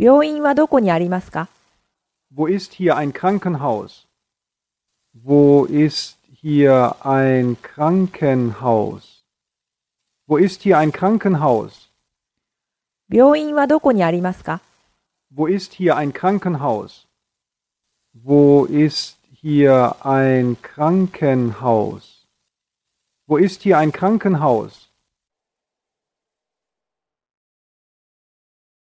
病院はどこにありますか Wo ist hier ein Krankenhaus? Wo ist hier ein Krankenhaus? Wo ist hier ein Krankenhaus? Wo ist hier ein Krankenhaus? Wo ist hier ein Krankenhaus? Wo ist hier ein Krankenhaus?